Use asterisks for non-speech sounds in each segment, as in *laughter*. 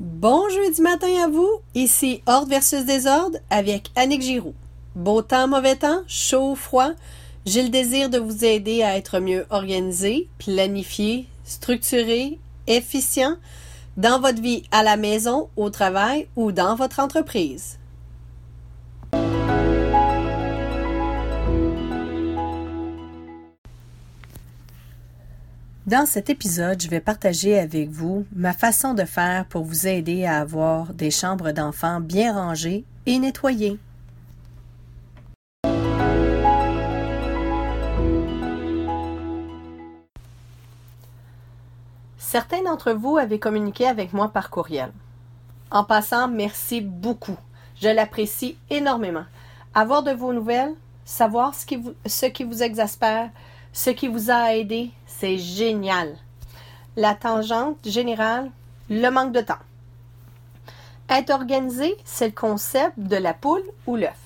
Bon jeudi matin à vous, ici Ordre versus Désordre avec Annick Giroux. Beau temps, mauvais temps, chaud, froid, j'ai le désir de vous aider à être mieux organisé, planifié, structuré, efficient dans votre vie à la maison, au travail ou dans votre entreprise. Dans cet épisode, je vais partager avec vous ma façon de faire pour vous aider à avoir des chambres d'enfants bien rangées et nettoyées. Certains d'entre vous avaient communiqué avec moi par courriel. En passant, merci beaucoup. Je l'apprécie énormément. Avoir de vos nouvelles, savoir ce qui vous, vous exaspère, ce qui vous a aidé, c'est génial. La tangente générale, le manque de temps. Être organisé, c'est le concept de la poule ou l'œuf.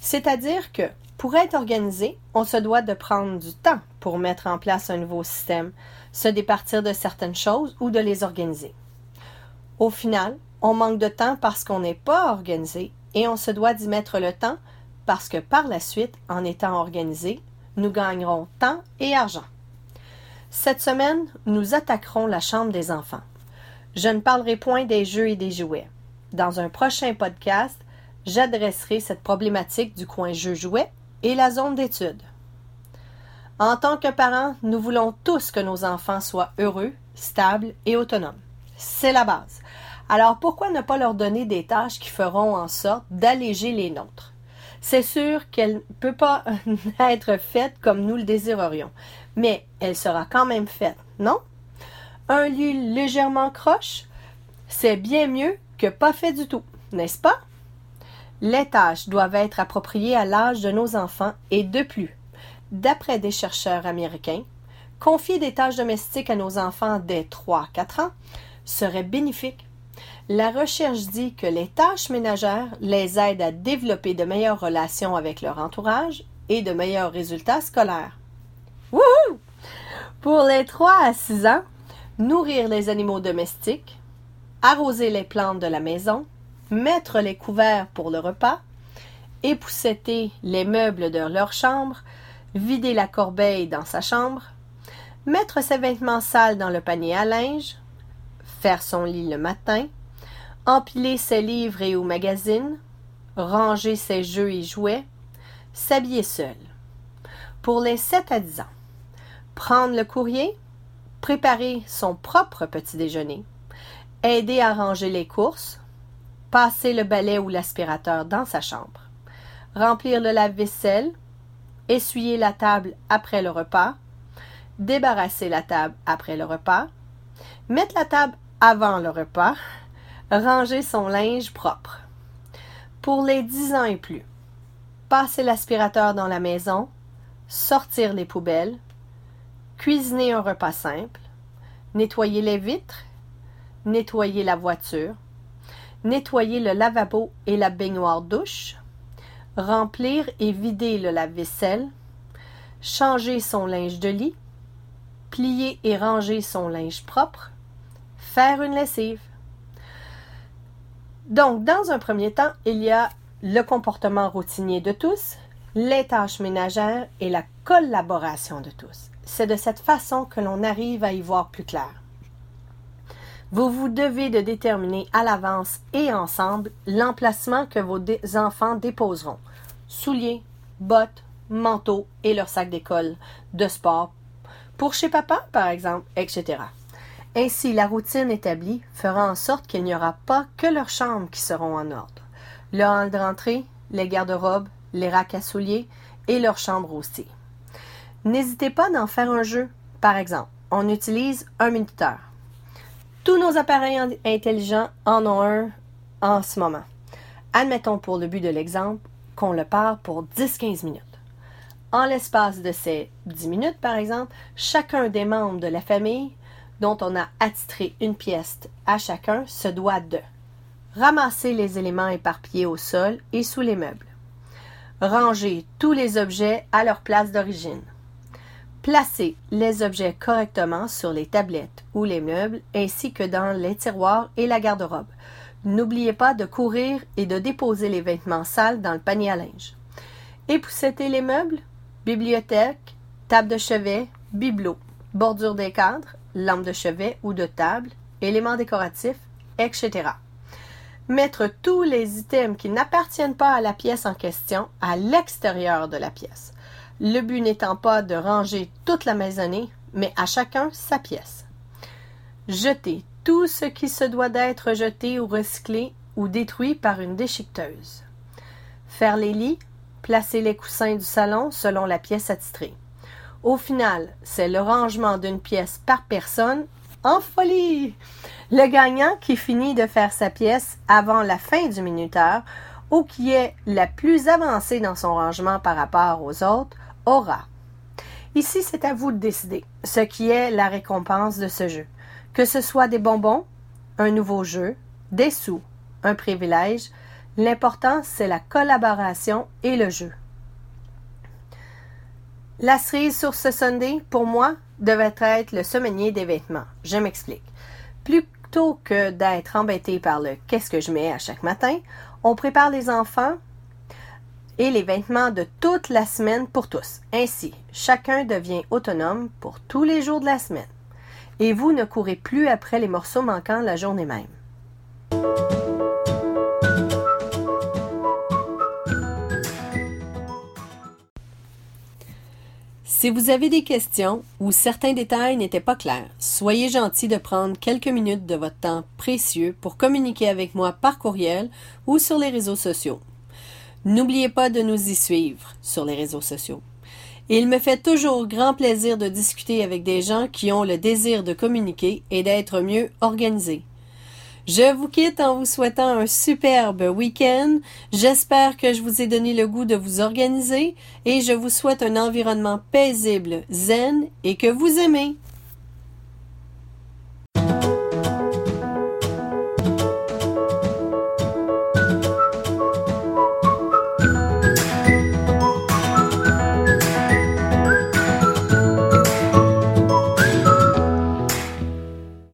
C'est-à-dire que pour être organisé, on se doit de prendre du temps pour mettre en place un nouveau système, se départir de certaines choses ou de les organiser. Au final, on manque de temps parce qu'on n'est pas organisé et on se doit d'y mettre le temps parce que par la suite, en étant organisé, nous gagnerons temps et argent. Cette semaine, nous attaquerons la chambre des enfants. Je ne parlerai point des jeux et des jouets. Dans un prochain podcast, j'adresserai cette problématique du coin jeux-jouets et la zone d'étude. En tant que parents, nous voulons tous que nos enfants soient heureux, stables et autonomes. C'est la base. Alors pourquoi ne pas leur donner des tâches qui feront en sorte d'alléger les nôtres? C'est sûr qu'elle ne peut pas *laughs* être faite comme nous le désirerions, mais elle sera quand même faite, non? Un lit légèrement croche, c'est bien mieux que pas fait du tout, n'est-ce pas? Les tâches doivent être appropriées à l'âge de nos enfants et de plus. D'après des chercheurs américains, confier des tâches domestiques à nos enfants dès 3-4 ans serait bénéfique la recherche dit que les tâches ménagères les aident à développer de meilleures relations avec leur entourage et de meilleurs résultats scolaires. Wouhou! Pour les 3 à 6 ans, nourrir les animaux domestiques, arroser les plantes de la maison, mettre les couverts pour le repas, épousseter les meubles de leur chambre, vider la corbeille dans sa chambre, mettre ses vêtements sales dans le panier à linge, faire son lit le matin, empiler ses livres et ou magazines, ranger ses jeux et jouets, s'habiller seul. Pour les 7 à 10 ans, prendre le courrier, préparer son propre petit déjeuner, aider à ranger les courses, passer le balai ou l'aspirateur dans sa chambre, remplir le lave-vaisselle, essuyer la table après le repas, débarrasser la table après le repas, mettre la table avant le repas, ranger son linge propre. Pour les 10 ans et plus, passer l'aspirateur dans la maison, sortir les poubelles, cuisiner un repas simple, nettoyer les vitres, nettoyer la voiture, nettoyer le lavabo et la baignoire douche, remplir et vider le lave-vaisselle, changer son linge de lit, plier et ranger son linge propre, faire une lessive. Donc, dans un premier temps, il y a le comportement routinier de tous, les tâches ménagères et la collaboration de tous. C'est de cette façon que l'on arrive à y voir plus clair. Vous vous devez de déterminer à l'avance et ensemble l'emplacement que vos enfants déposeront. Souliers, bottes, manteaux et leur sac d'école, de sport, pour chez papa par exemple, etc. Ainsi, la routine établie fera en sorte qu'il n'y aura pas que leurs chambres qui seront en ordre. Le hall d'entrée, les garde-robes, les racks à souliers et leurs chambres aussi. N'hésitez pas d'en faire un jeu. Par exemple, on utilise un minuteur. Tous nos appareils intelligents en ont un en ce moment. Admettons pour le but de l'exemple qu'on le part pour 10-15 minutes. En l'espace de ces 10 minutes, par exemple, chacun des membres de la famille dont on a attitré une pièce à chacun se doit de ramasser les éléments éparpillés au sol et sous les meubles, ranger tous les objets à leur place d'origine, Placez les objets correctement sur les tablettes ou les meubles ainsi que dans les tiroirs et la garde-robe. N'oubliez pas de courir et de déposer les vêtements sales dans le panier à linge. Époussettez les meubles, bibliothèque, table de chevet, bibelot, bordure des cadres, lampe de chevet ou de table, éléments décoratifs, etc. Mettre tous les items qui n'appartiennent pas à la pièce en question à l'extérieur de la pièce. Le but n'étant pas de ranger toute la maisonnée, mais à chacun sa pièce. Jeter tout ce qui se doit d'être jeté ou recyclé ou détruit par une déchiqueteuse. Faire les lits, placer les coussins du salon selon la pièce attitrée. Au final, c'est le rangement d'une pièce par personne en folie. Le gagnant qui finit de faire sa pièce avant la fin du minuteur ou qui est la plus avancée dans son rangement par rapport aux autres aura. Ici, c'est à vous de décider ce qui est la récompense de ce jeu. Que ce soit des bonbons, un nouveau jeu, des sous, un privilège, l'important c'est la collaboration et le jeu. La cerise sur ce Sunday, pour moi, devait être le semainier des vêtements. Je m'explique. Plutôt que d'être embêté par le qu'est-ce que je mets à chaque matin, on prépare les enfants et les vêtements de toute la semaine pour tous. Ainsi, chacun devient autonome pour tous les jours de la semaine et vous ne courez plus après les morceaux manquants la journée même. Si vous avez des questions ou certains détails n'étaient pas clairs, soyez gentil de prendre quelques minutes de votre temps précieux pour communiquer avec moi par courriel ou sur les réseaux sociaux. N'oubliez pas de nous y suivre sur les réseaux sociaux il me fait toujours grand plaisir de discuter avec des gens qui ont le désir de communiquer et d'être mieux organisés. Je vous quitte en vous souhaitant un superbe week-end. J'espère que je vous ai donné le goût de vous organiser et je vous souhaite un environnement paisible, zen et que vous aimez.